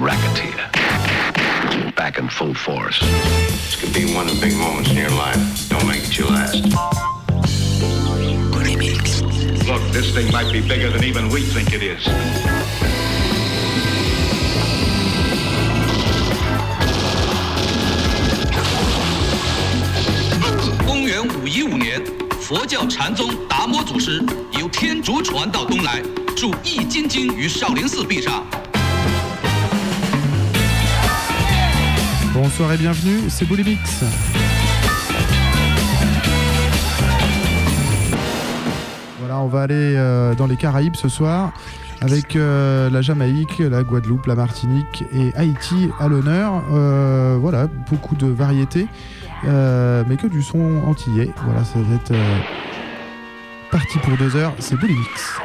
racketeer. Back in full force. This could be one of the big moments in your life. Don't make it your last. Look, this thing might be bigger than even we think it is. 公元五一五年，佛教禅宗达摩祖师由天竺传到东来，著《易筋经》于少林寺壁上。Bonsoir et bienvenue, c'est Boulimix. Voilà, on va aller euh, dans les Caraïbes ce soir avec euh, la Jamaïque, la Guadeloupe, la Martinique et Haïti à l'honneur. Euh, voilà, beaucoup de variétés, mais que du son antillais. Voilà, ça va être parti pour deux heures, c'est Boulimix.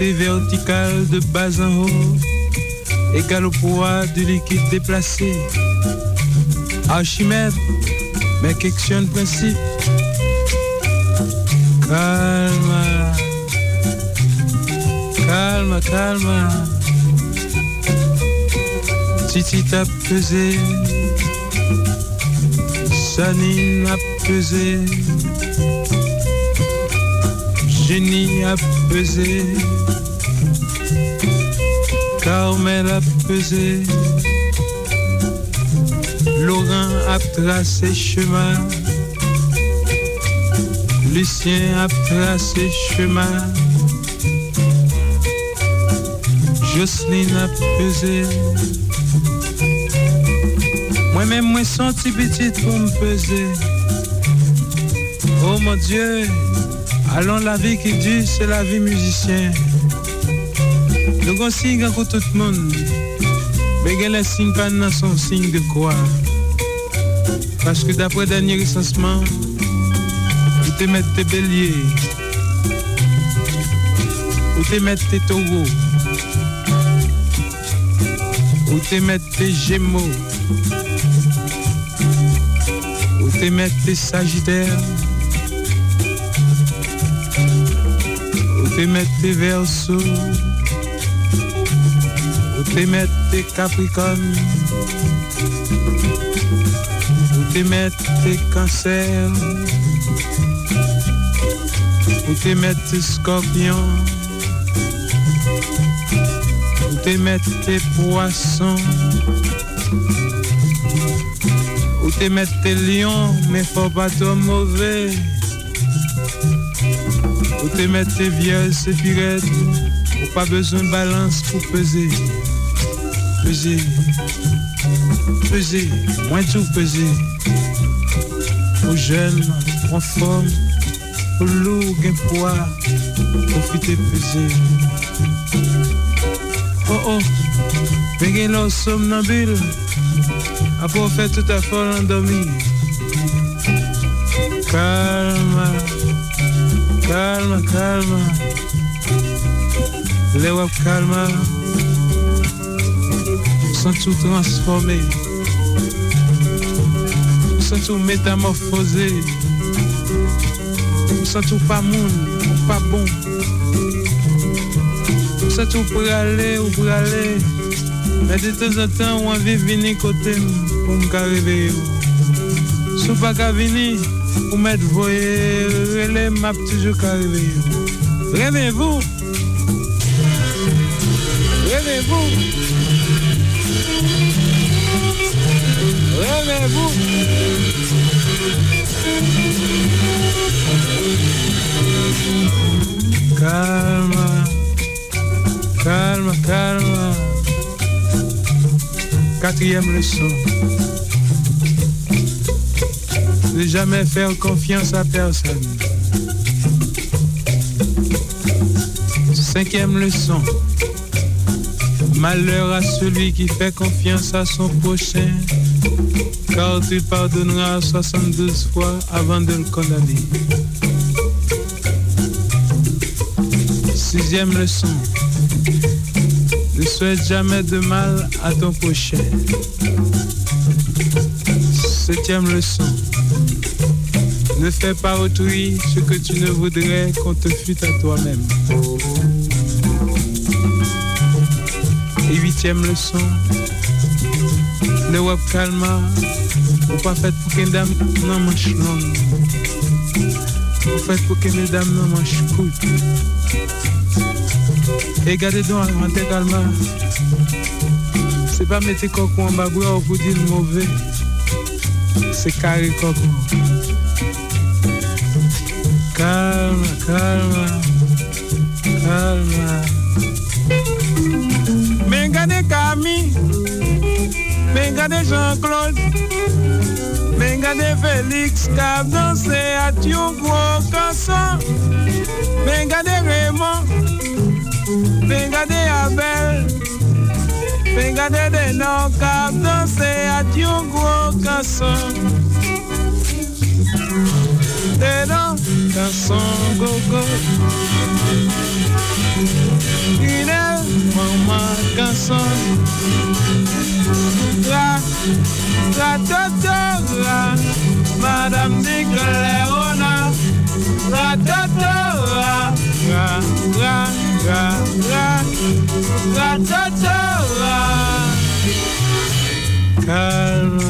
Poussée verticale de bas en haut, égale au poids du liquide déplacé. Archimède, mais question principe. Calme, calme, calme. Titi t'a pesé Sanine a pesé, Génie a pesé, Carmel a pesé, Laurent a tracé chemin, Lucien a tracé chemin, Jocelyne a pesé. Moi-même, moi senti petite pour me peser. Oh mon Dieu, allons la vie qui dure, c'est la vie musicien. Nous avons signe pour tout le monde. Mais il y a signe pas dans son signe de quoi. Parce que d'après dernier recensement, vous te mettez tes béliers, vous te mettez tes taureaux, vous te mettez tes gémeaux, vous te mettez tes sagittaires, te mettez tes versos, vous te mettez tes capricornes, vous te mettez tes cancers, vous te mettez tes scorpions, vous te mettez tes poissons, vous te mettez tes lions, mais faut pas trop mauvais. Vous te mettez tes vieilles sépirettes, ou pas besoin de balance pour peser. Peser, peser, moins tout peser. Aux jeunes, en forme, aux lourds, gain poids, profitez peser. Oh oh, venez là au somnambule, après faire tout à fait endormi. Calme, calme. Web calme, sont tout transformés, sont tout métamorphosés, sont tout pas moun, ou pas bon? Sont tout pour aller ou pour aller, mais de temps en temps, on de venir côté pour me réveiller. Si pas qu'à venir, pour mettre voyer, relais m'a toujours qu'à réveiller. Réveillez-vous! Réveillez-vous! Réveillez-vous! Calme, calme, calme. Quatrième leçon. Ne jamais faire confiance à personne. Cinquième leçon. Malheur à celui qui fait confiance à son prochain, car tu pardonneras 72 fois avant de le condamner. Sixième leçon. Ne souhaite jamais de mal à ton prochain. Septième leçon. Ne fais pas autrui ce que tu ne voudrais qu'on te fût à toi-même. Et huitième leçon, le web calma, ou pas fait pour qu'une dame n'en manche longue. Ou fait pour que les dames n'en manche courte. Et gardez donc en tête calma. C'est pas mettre coco en ou vous dire mauvais. C'est carré coco. Calme. Mais regardez Camille, regardez Jean-Claude, regardez Félix a dansé à canson, mais regardez Raymond, regardez Abel, regardez Denon a dansé à canson. Denon, that song oh go go. Mira, mamá, canção. La, la, la, la, Madame Nickelodeon. La, la, la, la, la, la, la, la, la,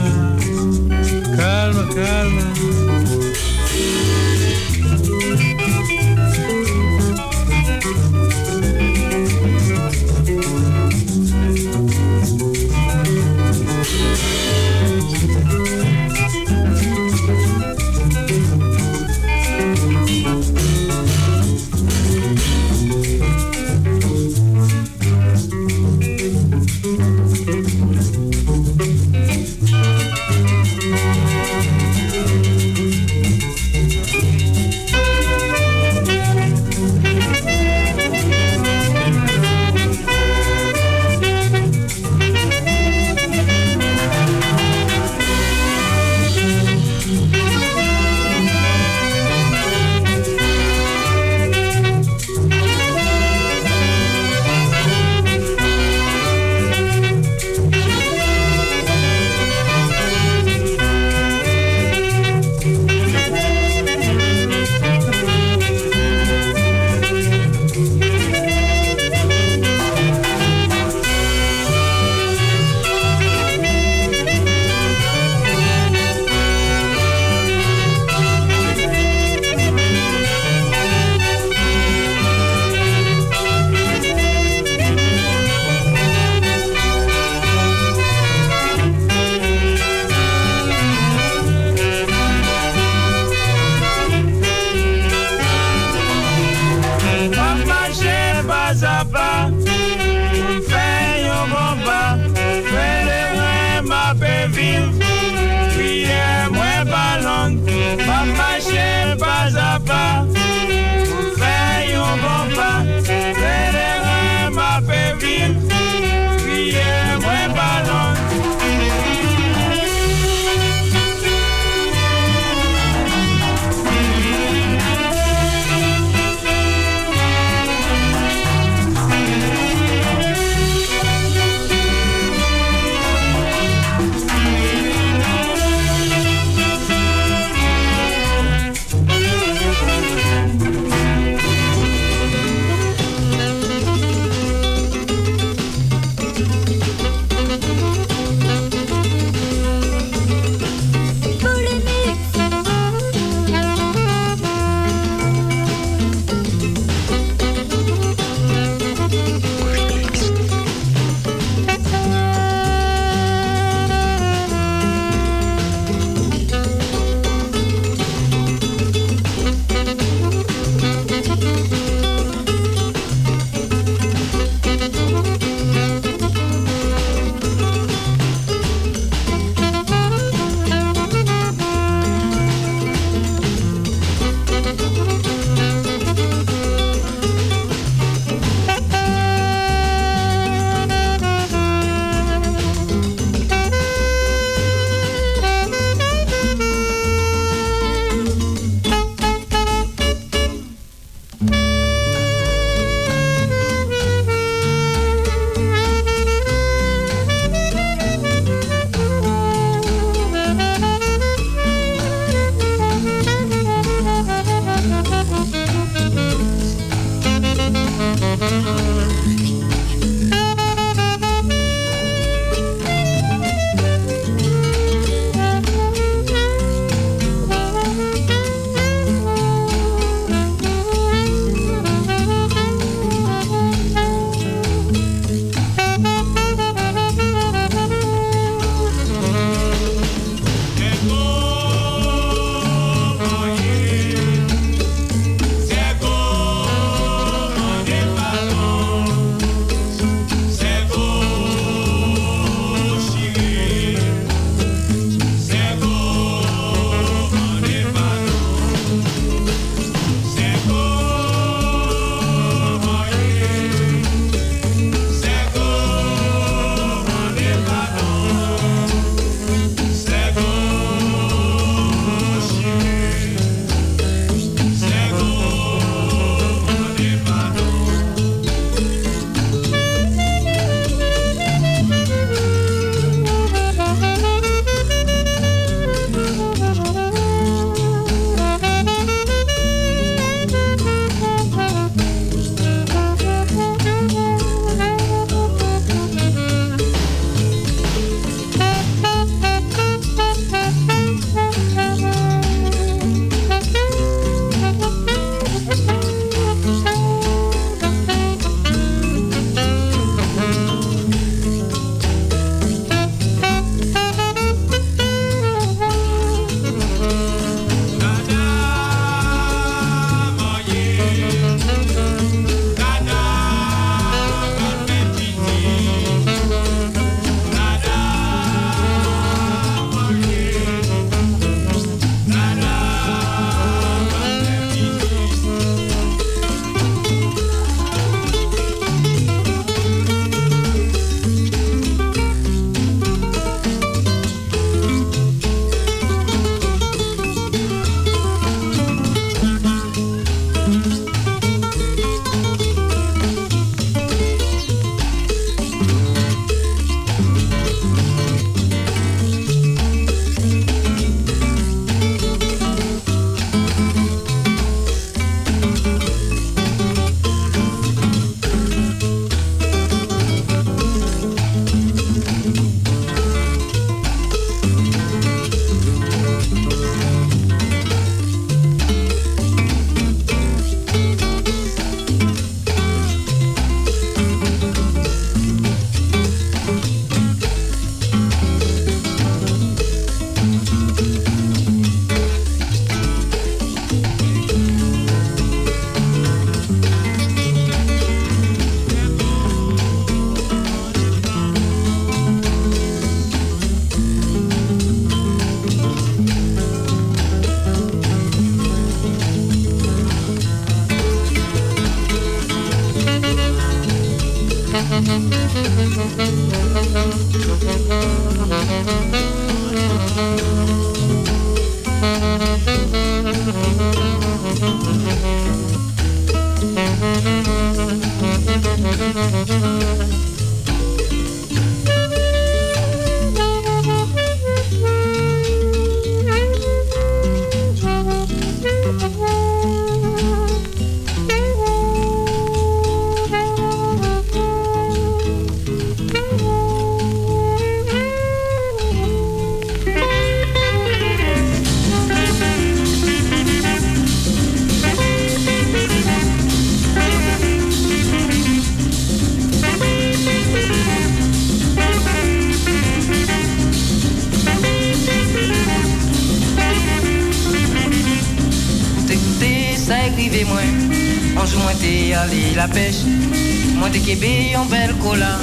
kebe yon bel kola.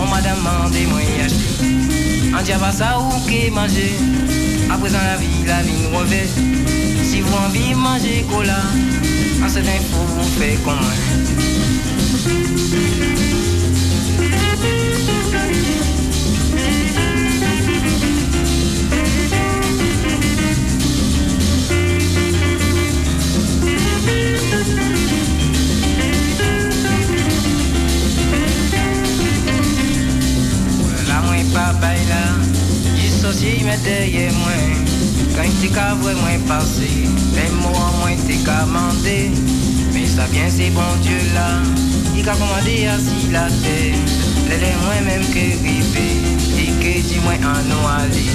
On m'a demandé moi acheter. Un diaba ça ou que manger? À présent la vie, la vie nous revêt. Si vous envie manger cola En certain faut vous faire comme Quand il t'a moins passé, les mots en moins t'es commandé, mais ça vient ces bon dieux-là, il a commandé à assis la terre. L'aidez moi même que rêver et que dis-moi en noyé.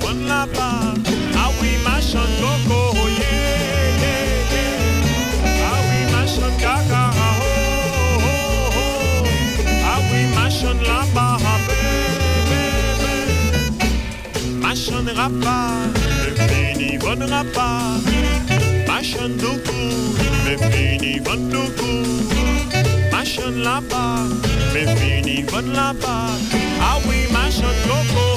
one. Ah oui, ma chante coco, oh yeah, yeah, yeah. Ah oui, ma chante caca, oh, oh, oh. Ah oui, ma chante là-bas, bébé. Ma fini one. Ma doucou, fini one doucou. Ma chante là-bas, fini one. How we mash up local.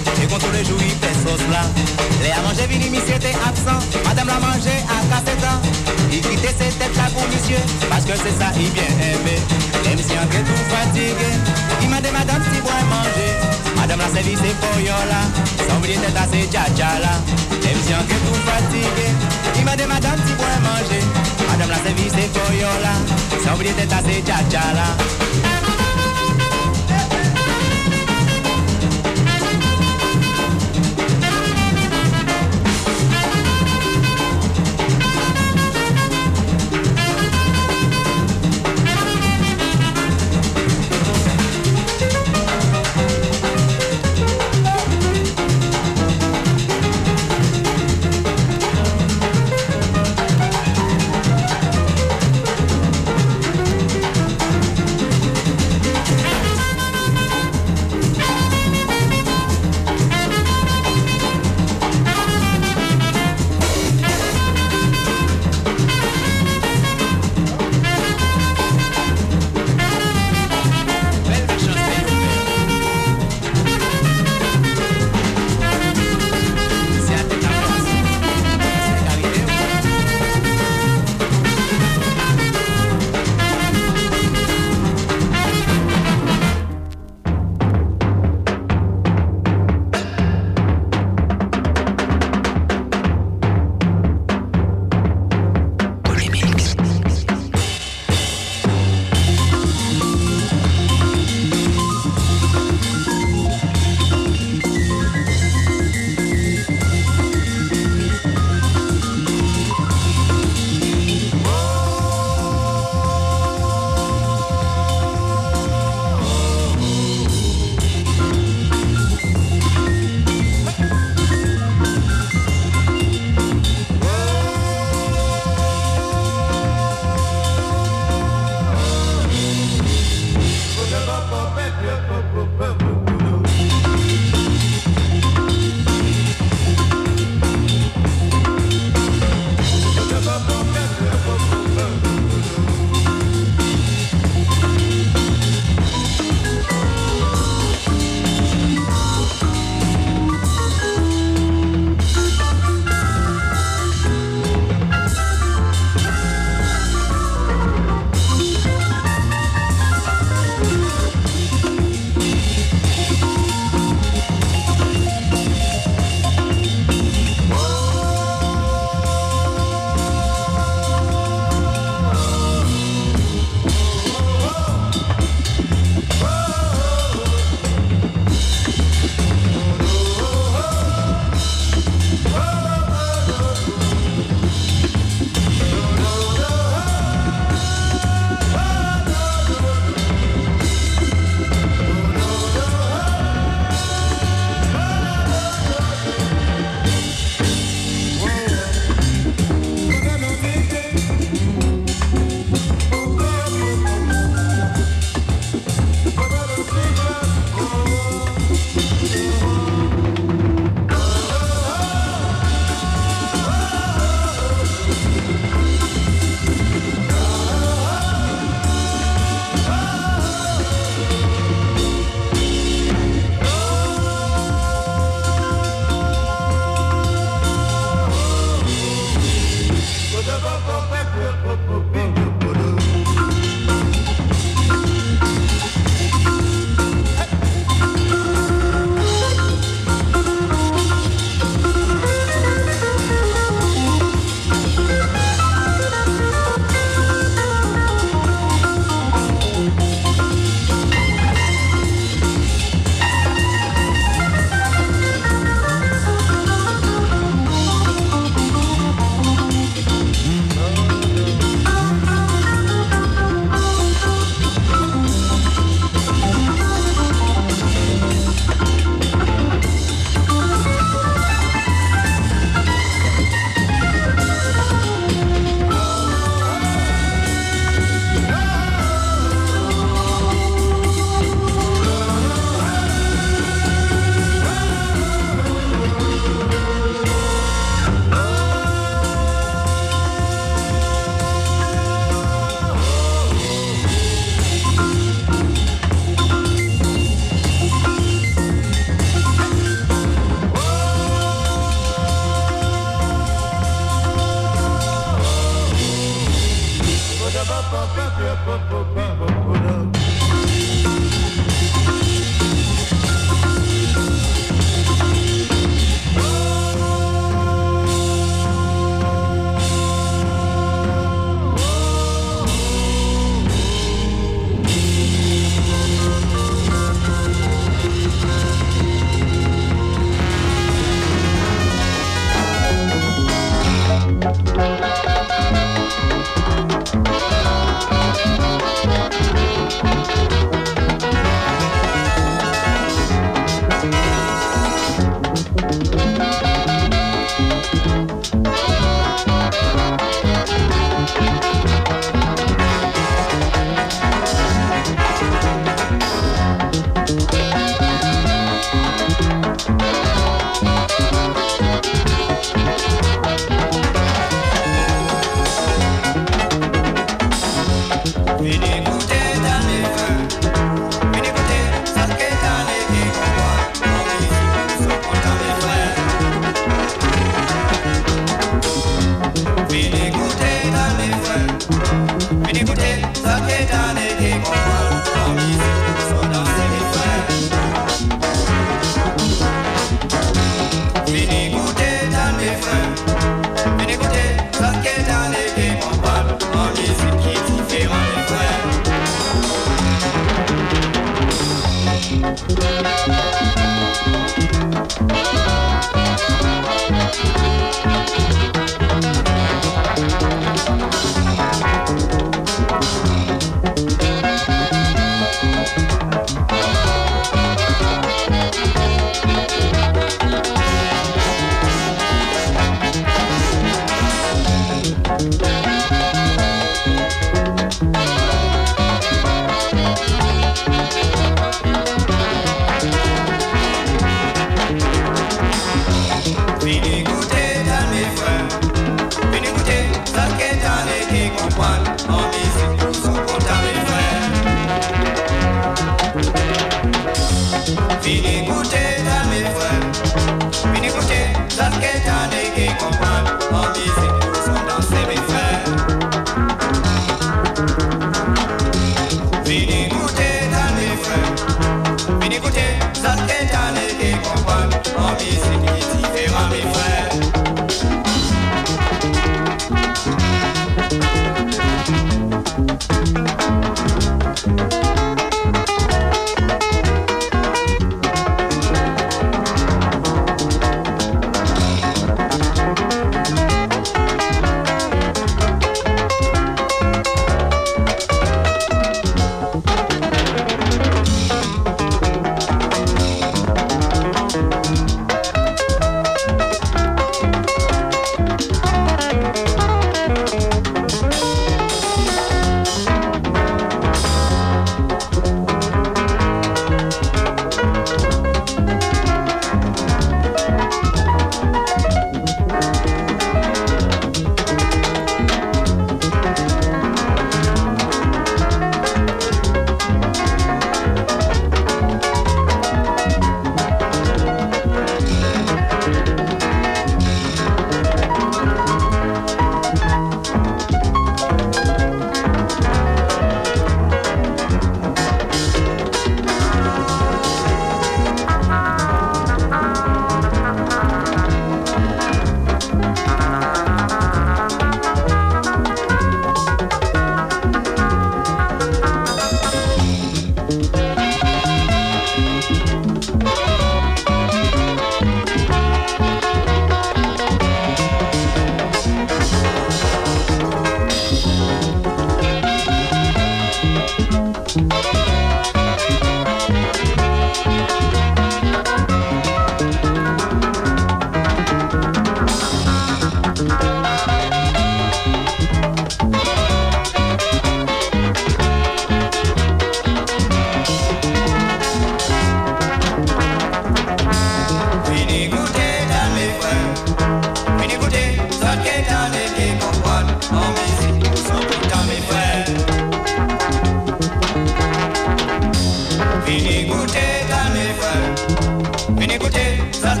mes feux. Venez goûter, ça se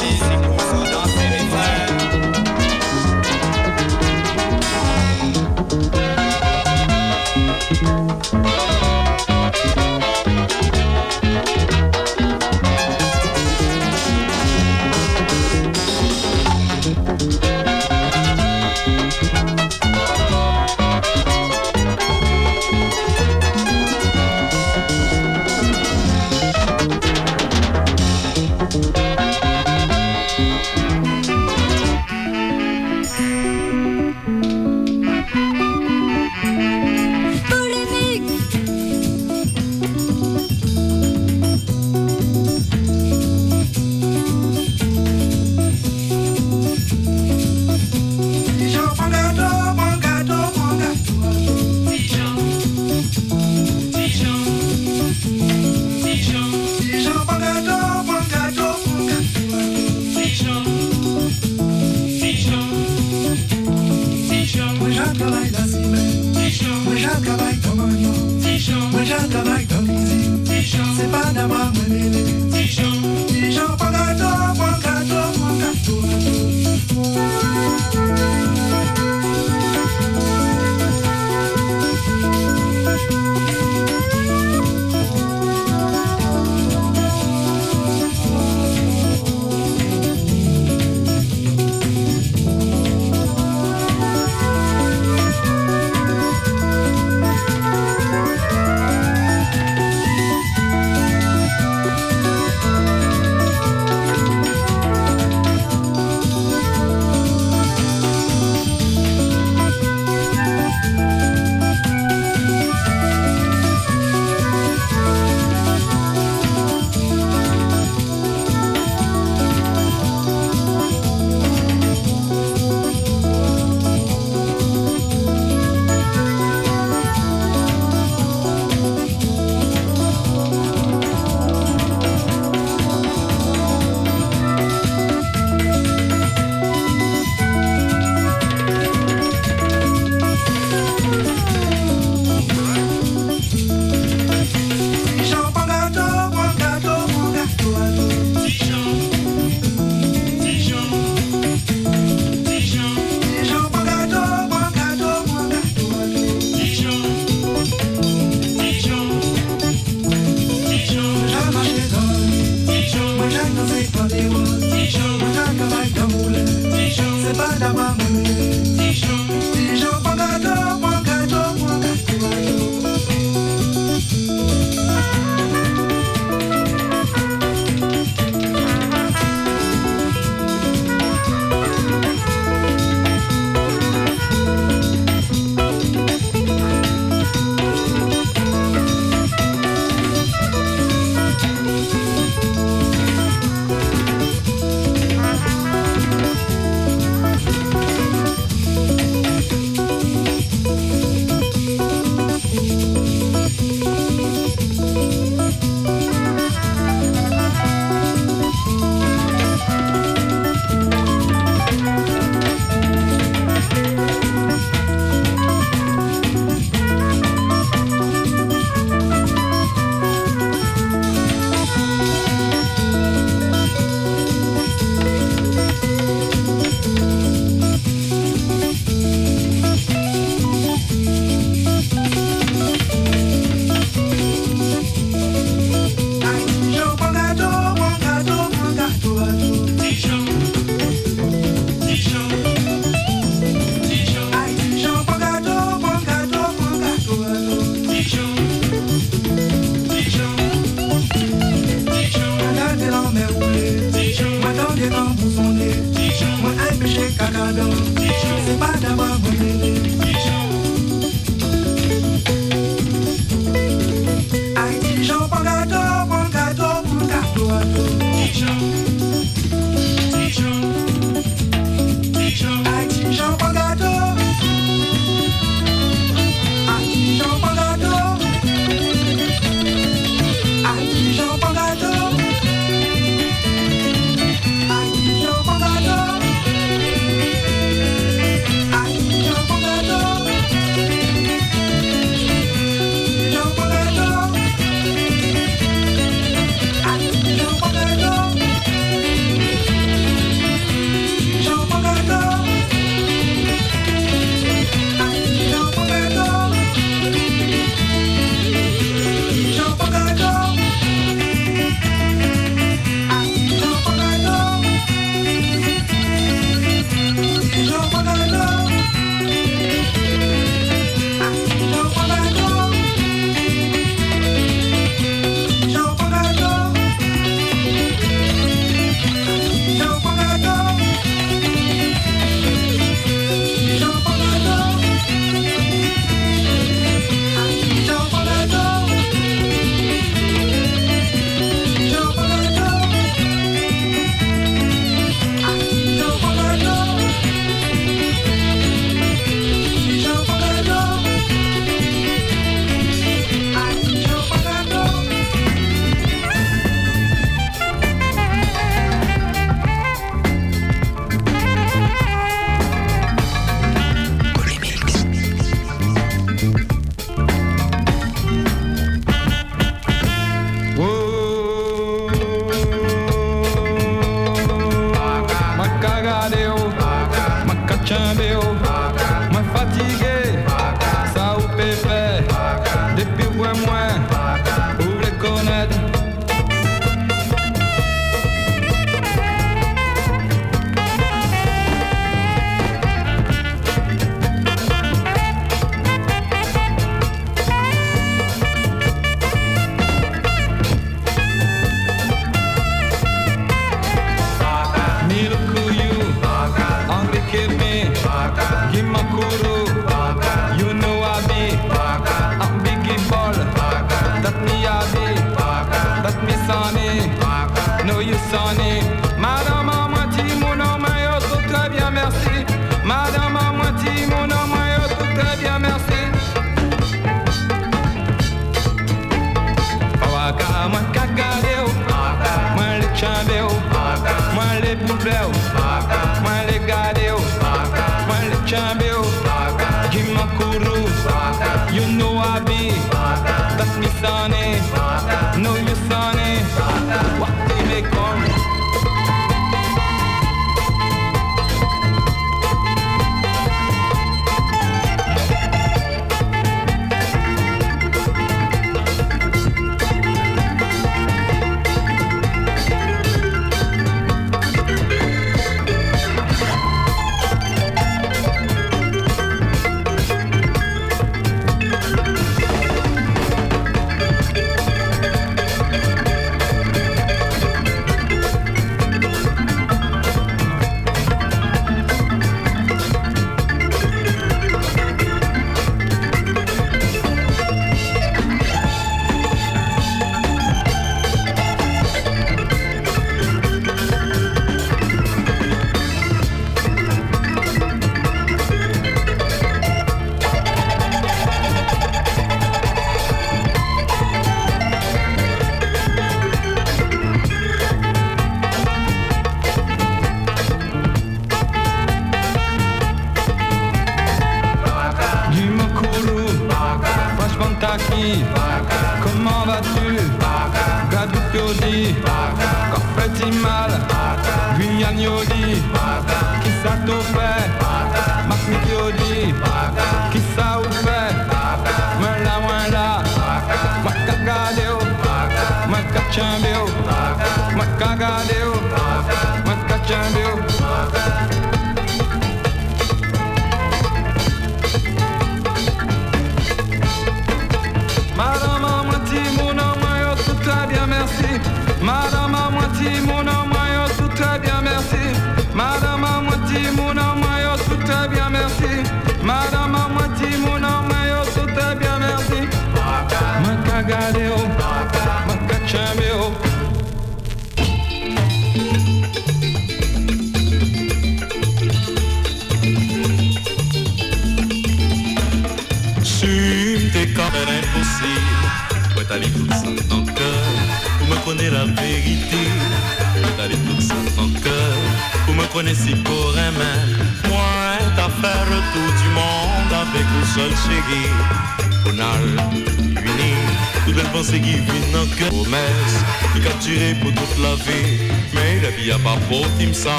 qui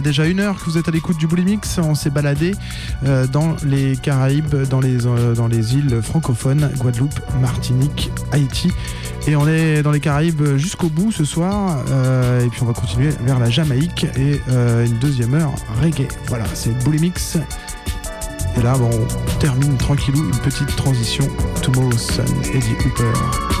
déjà une heure que vous êtes à l'écoute du Bully Mix. On s'est baladé euh, dans les Caraïbes, dans les, euh, dans les îles francophones, Guadeloupe, Martinique, Haïti. Et on est dans les Caraïbes jusqu'au bout ce soir. euh, et puis on va continuer vers la Jamaïque et une deuxième heure reggae. Voilà, c'est le Bully Mix. Et là, bon, on termine tranquillou une petite transition. Tomorrow's Sun, Eddie Hooper.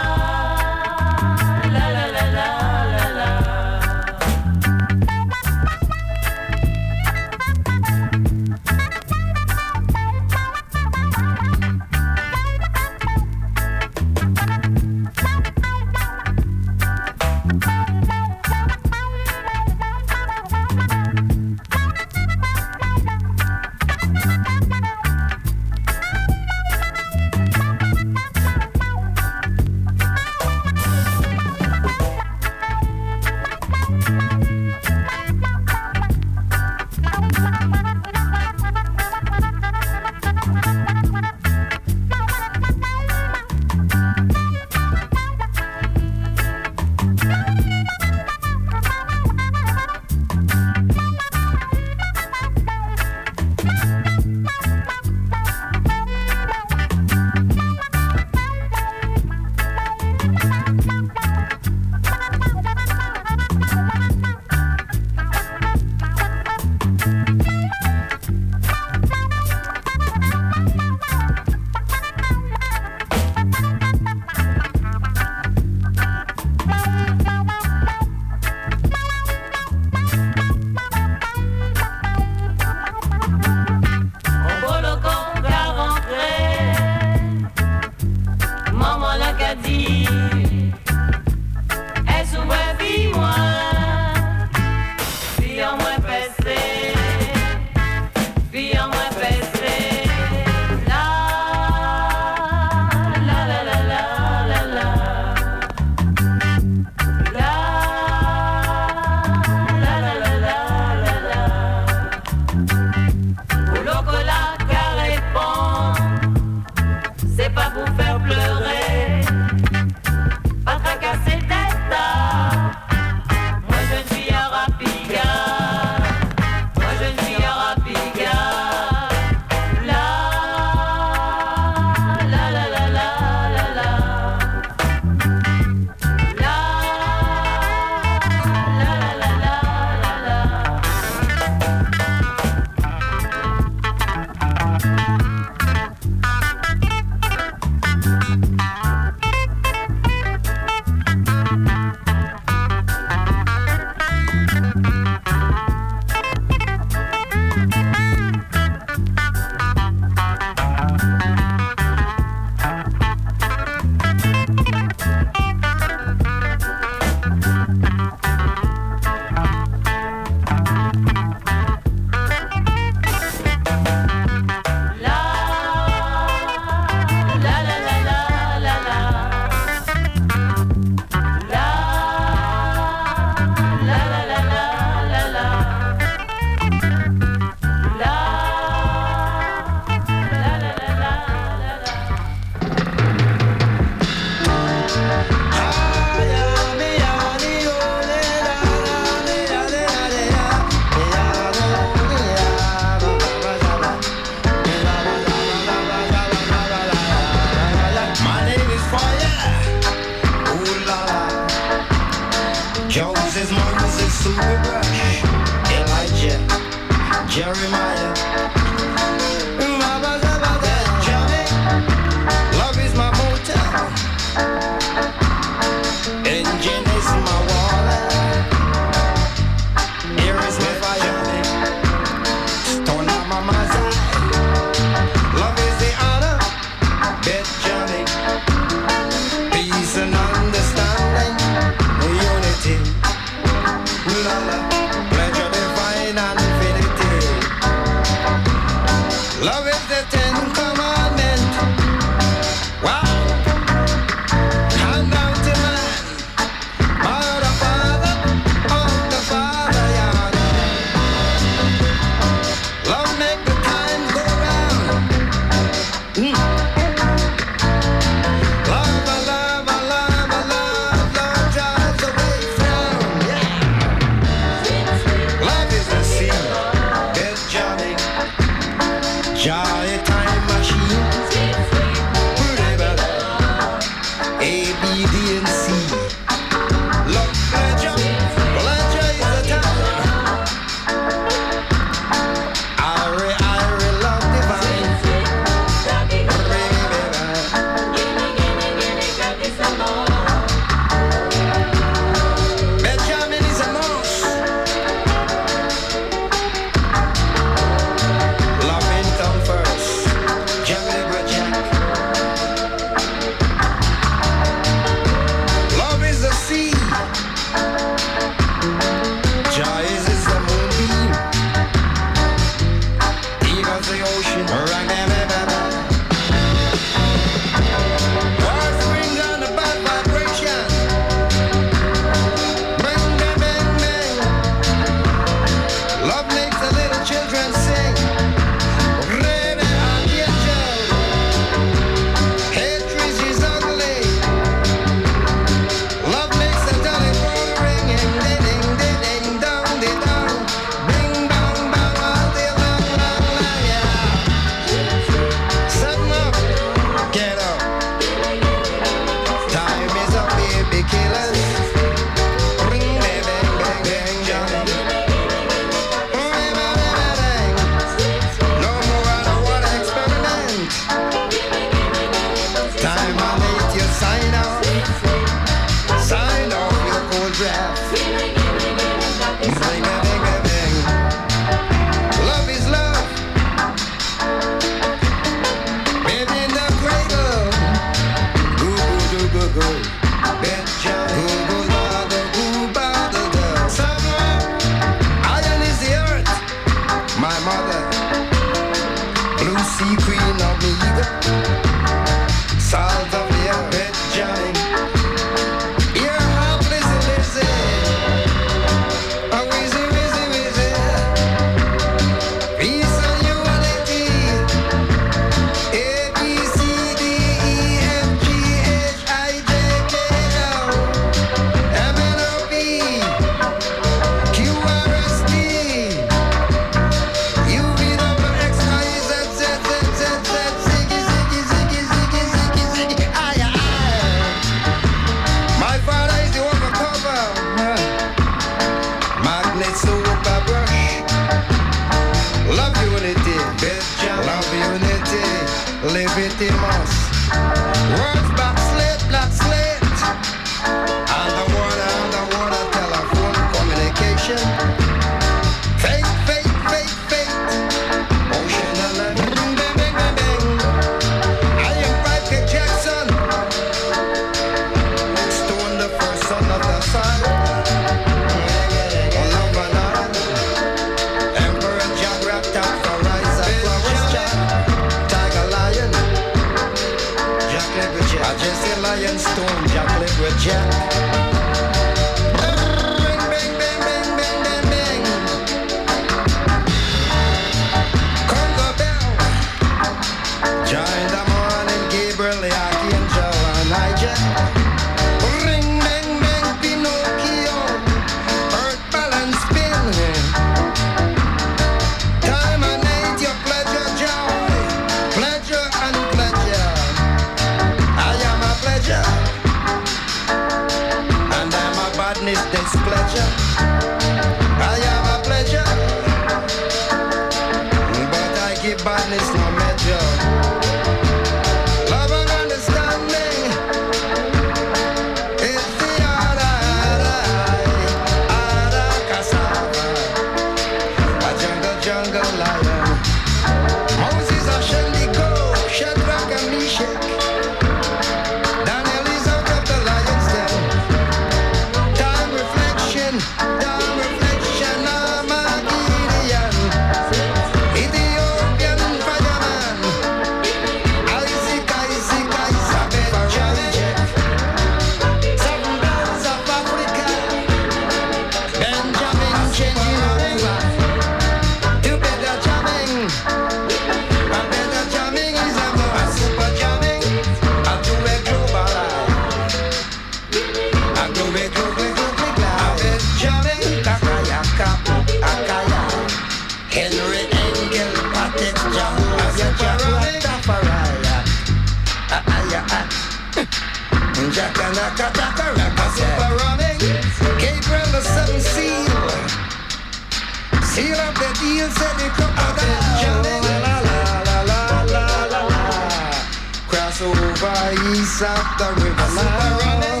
super east of the river now.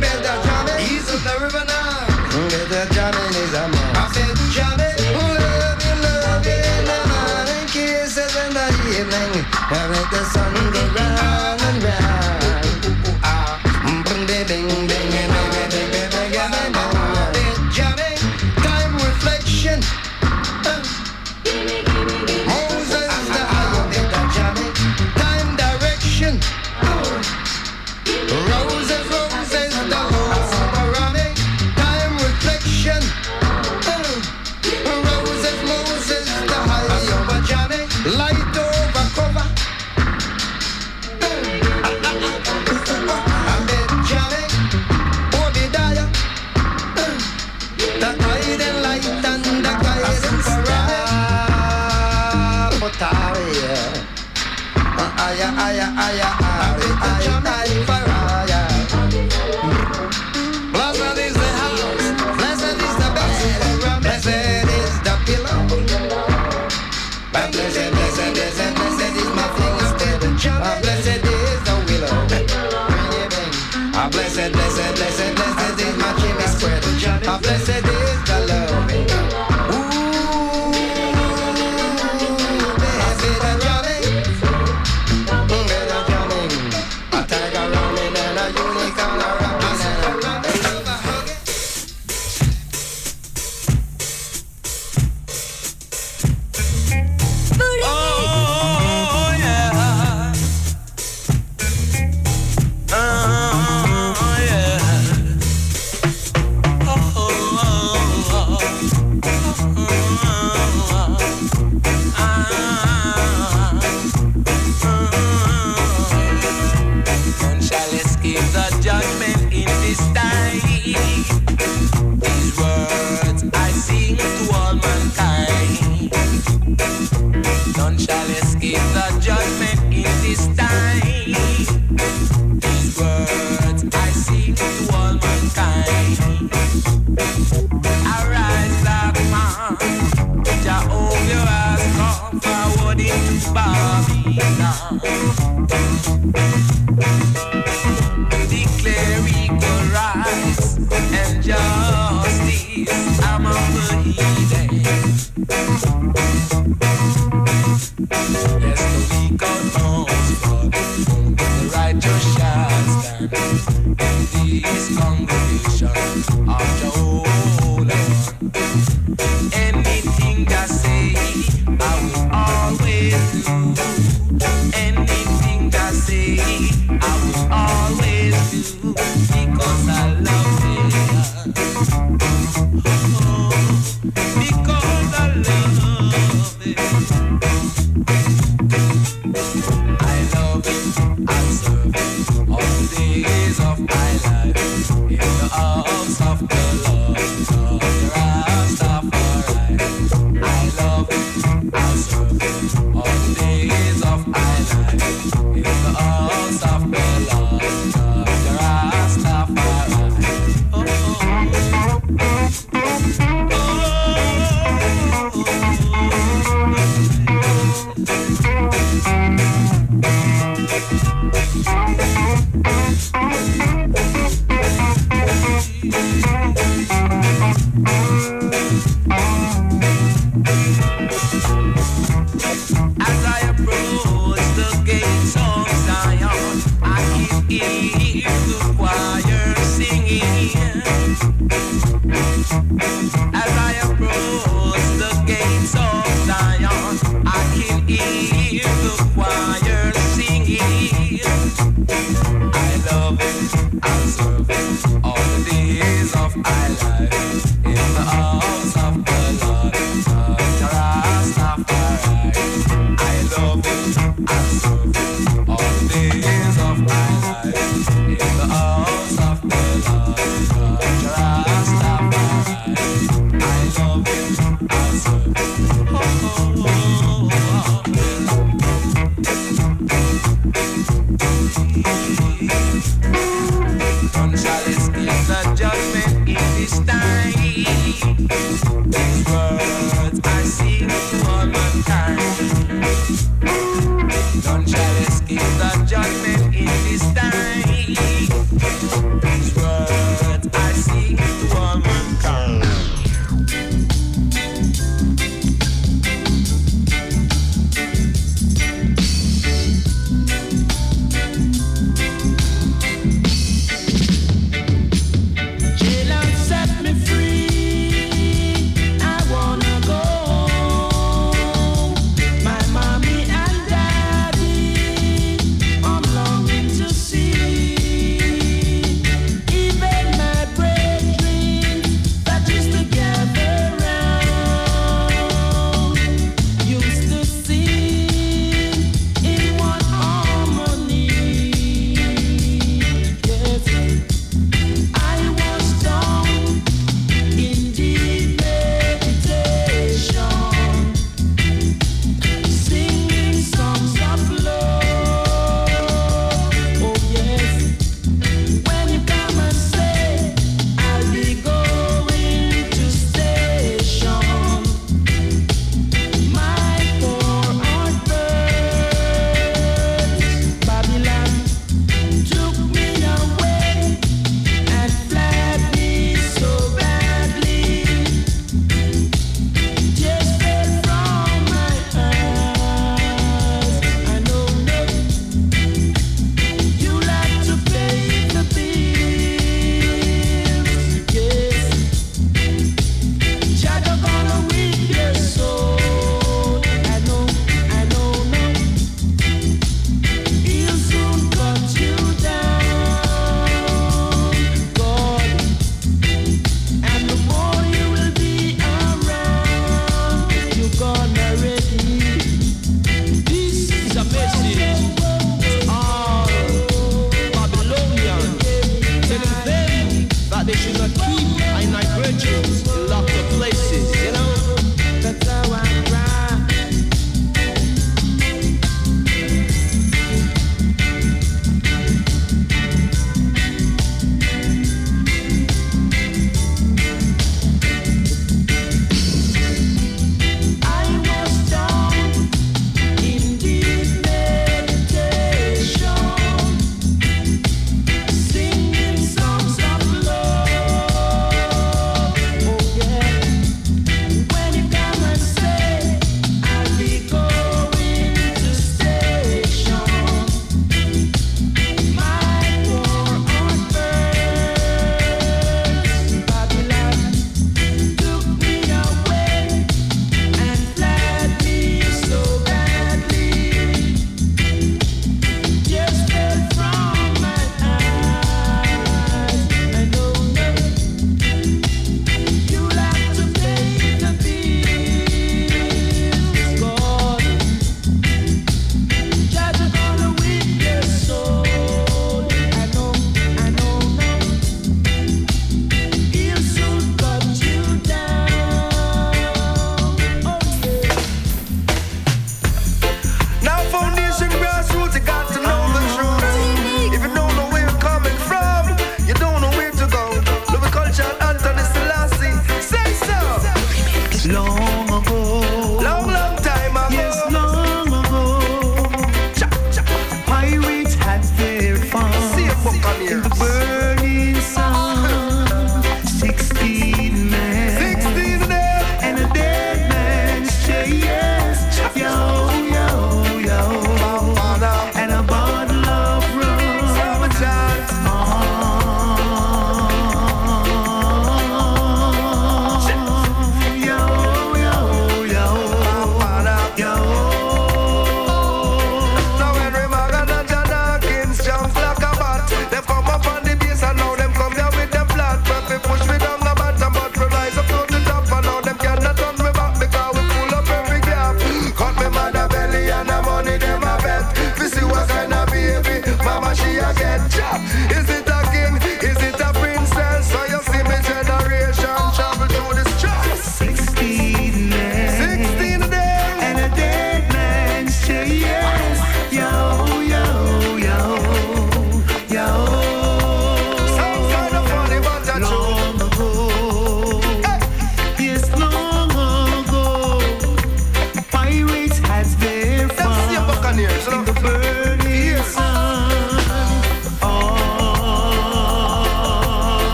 Better jamming east of the river now. Better jamming is a man. I said jamming, love you, love you in the morning, kisses in the evening, and let the sun go round. blessed, blessed.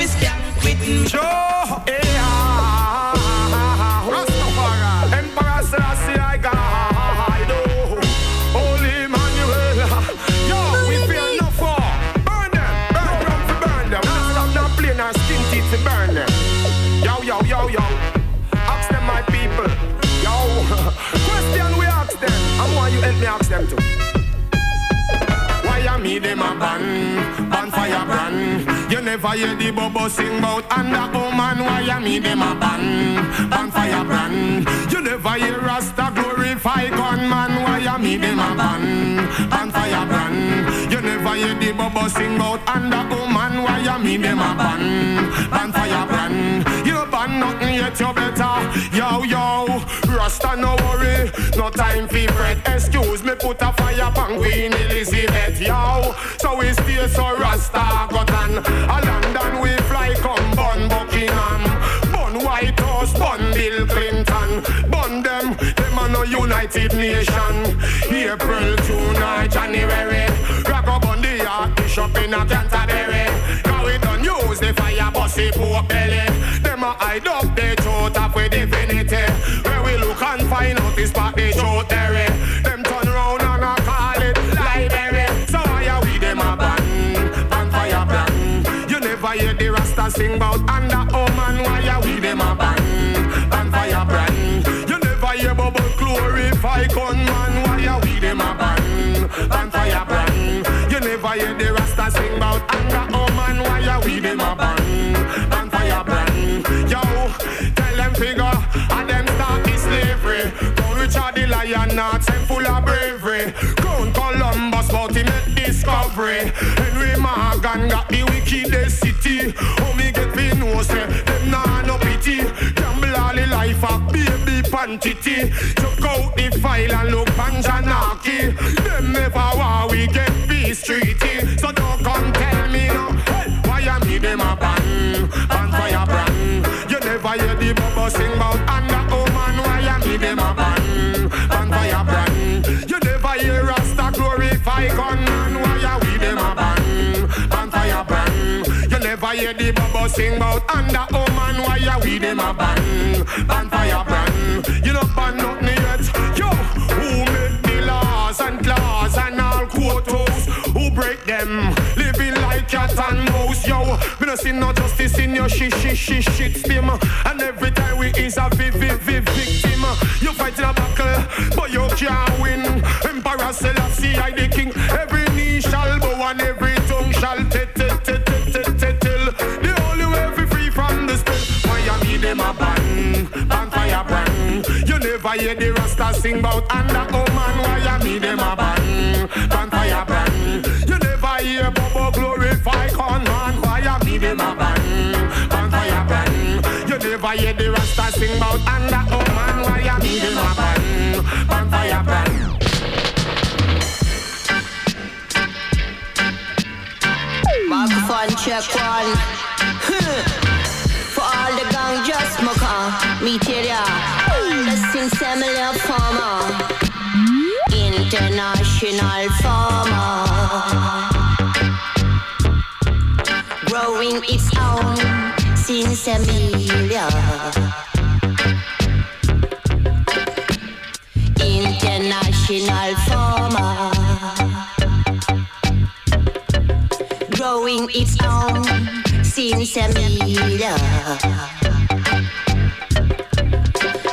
fi scan quitting. show. never hear the bobo sing about under oh man why am me them a ban? Ban fire brand. You never hear Rasta glorify gunman why am me them a ban? Ban fire brand. You never hear the bobo sing about under oh man why am me them a ban? Ban fire brand. You ban nothing yet you better. Yo yo. Rasta no worry, no time for bread. Excuse me, put a fire pan Queen Elizabeth, yo. So we stay so Rasta got on. A London we fly come Bon Buckingham. Bon White House, Bon Bill Clinton. Bon them, them are no United Nation. April, June, or January. Rock up on the Archbishop in a Canterbury. Now we done use the fire, bossy poor belly. Them are hide up, they throat up with divinity fi spot the there. Them turn round and I call it library. So why are we them a ban? Ban fire ban. You never hear the Rasta sing about under oh man. Why are we them a ban? Ban fire brand. You never hear bubble glorify gunman. Why are we them a ban? Ban fire brand. You never hear the Rasta sing about anger. oh How me get fi know say them nah no pity. Gamble all the life of baby pantity. Check out the file and look pan Janaki. Them never war we get peace treaty. So don't come tell me no. Why I me them a ban, ban fire brand. You never hear the bubble sing about You hear the bubble sing about under woman. Why are we them a ban, ban fire brand. You know ban nothing yet. Yo, who make the laws and claws and all quotas? Who break them? Living like cat and mouse, yo. Me no see no justice in your shit, shit, shit, shit stim. And every time we is a vi, vi, vi, victim. You fighting a battle, but you can't win. Emperor ban brand. You never hear the Rasta sing about under woman. Why I need them a ban, ban fire brand. You never hear Bobo glorify con man. Why I need them a ban, ban fire brand. You never hear the Rasta sing about under woman. Why I need them a ban, ban fire brand. Microphone check one. International farmer. Growing its own since a million. International farmer. growing its own since a million.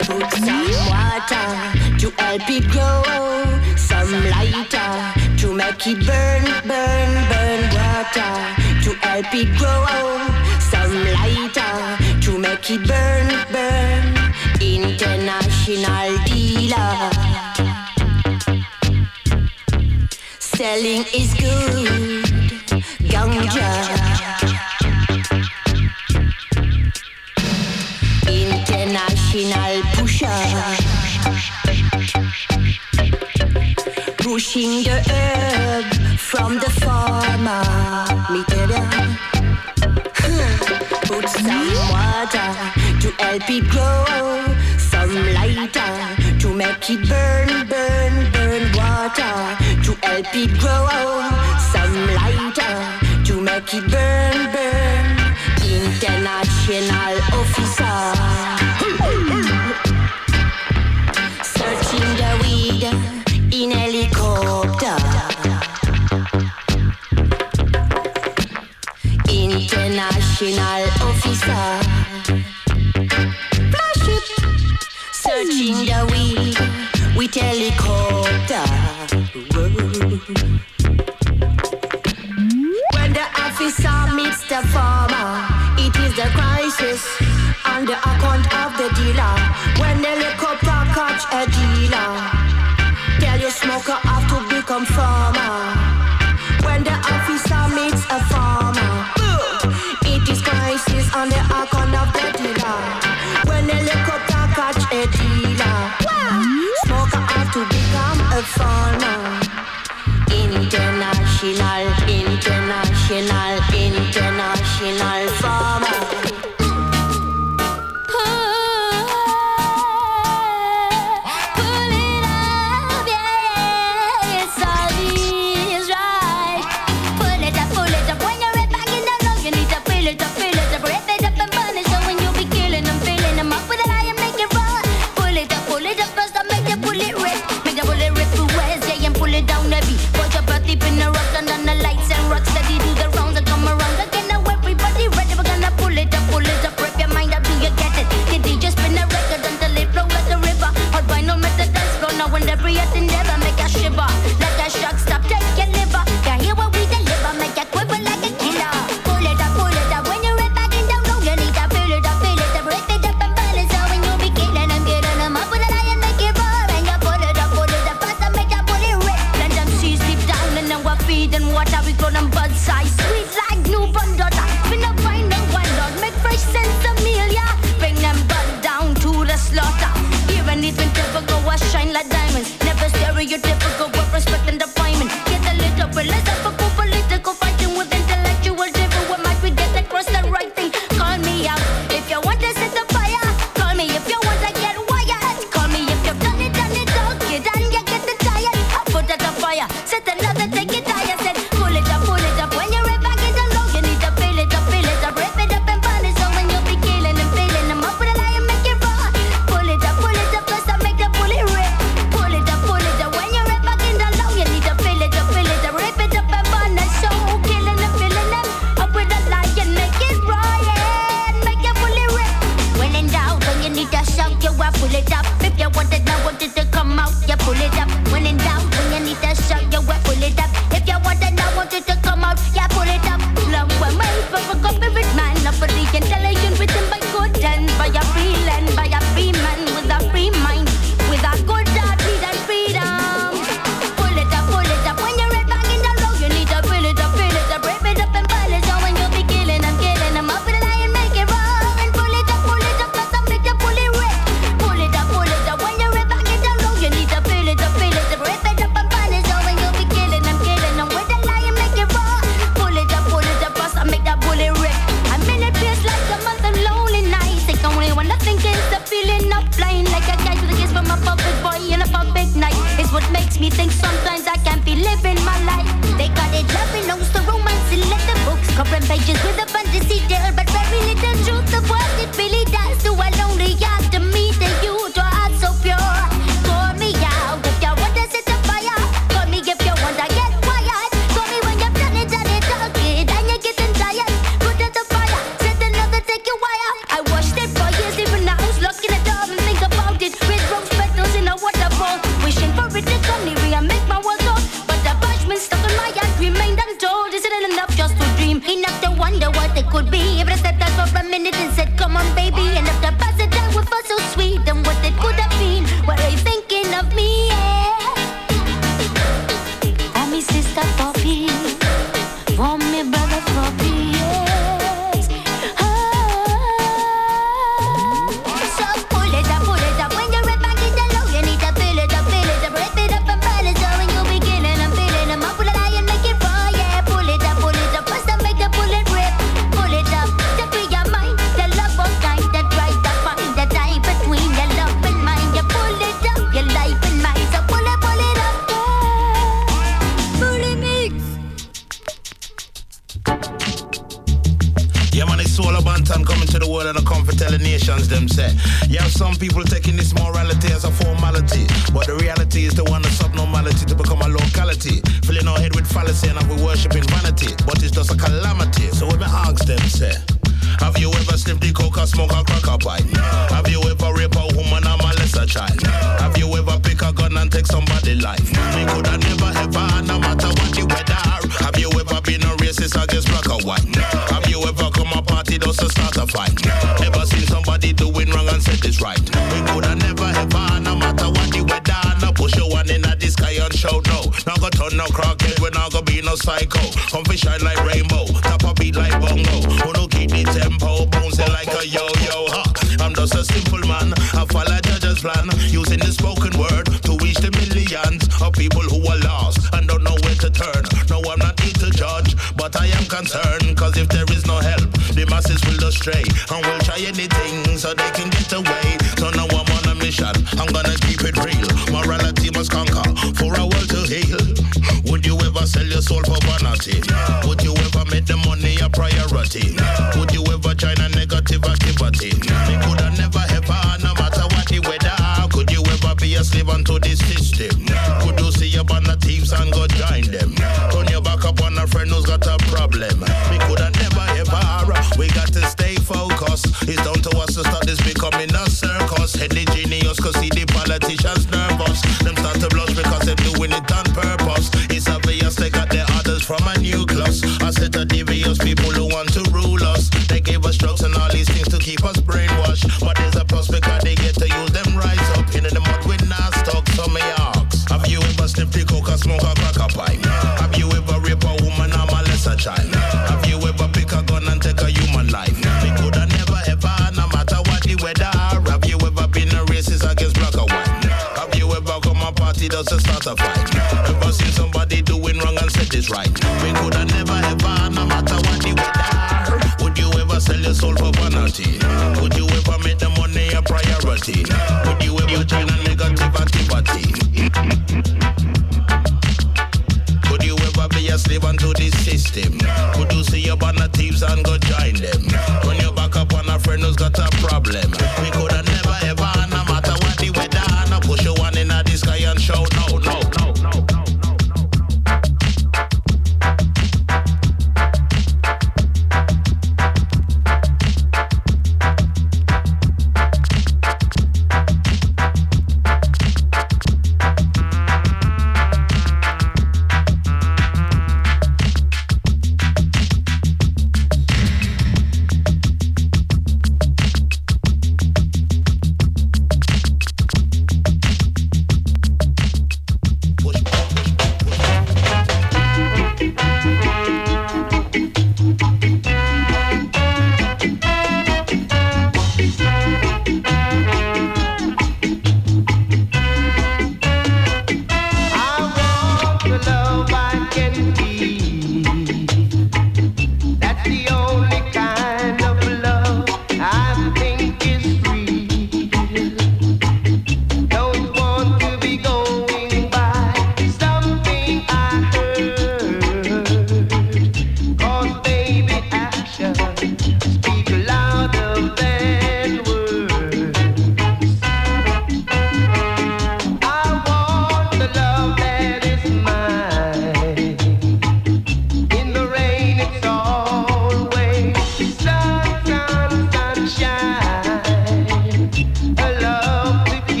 Put some water to help it grow, to burn, burn, burn. Water to help it grow, some lighter to make it burn, burn. International dealer. Selling is good ganja. International pusher. Pushing the herb from the farmer. Put some water to help it grow. Some lighter to make it burn, burn, burn. Water to help it grow. Some lighter to make it burn, burn. International officer. International officer. Flash it. Searching the weed with helicopter. When the officer meets the farmer, it is the crisis on the account of the dealer. what's on